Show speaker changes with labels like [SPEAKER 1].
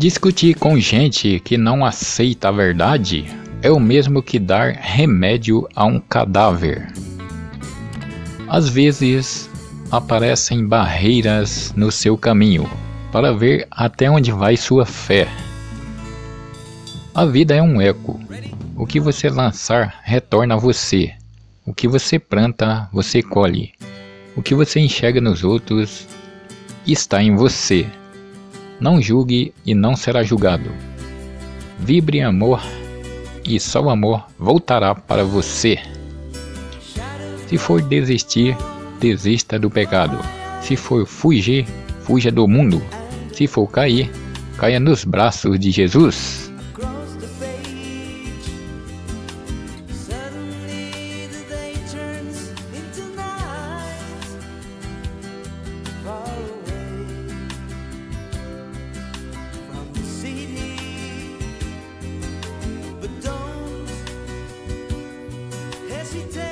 [SPEAKER 1] Discutir com gente que não aceita a verdade é o mesmo que dar remédio a um cadáver. Às vezes aparecem barreiras no seu caminho para ver até onde vai sua fé. A vida é um eco. O que você lançar retorna a você. O que você planta, você colhe. O que você enxerga nos outros está em você. Não julgue e não será julgado. Vibre em amor e só o amor voltará para você. Se for desistir, desista do pecado. Se for fugir, fuja do mundo. Se for cair, caia nos braços de Jesus. hesitate.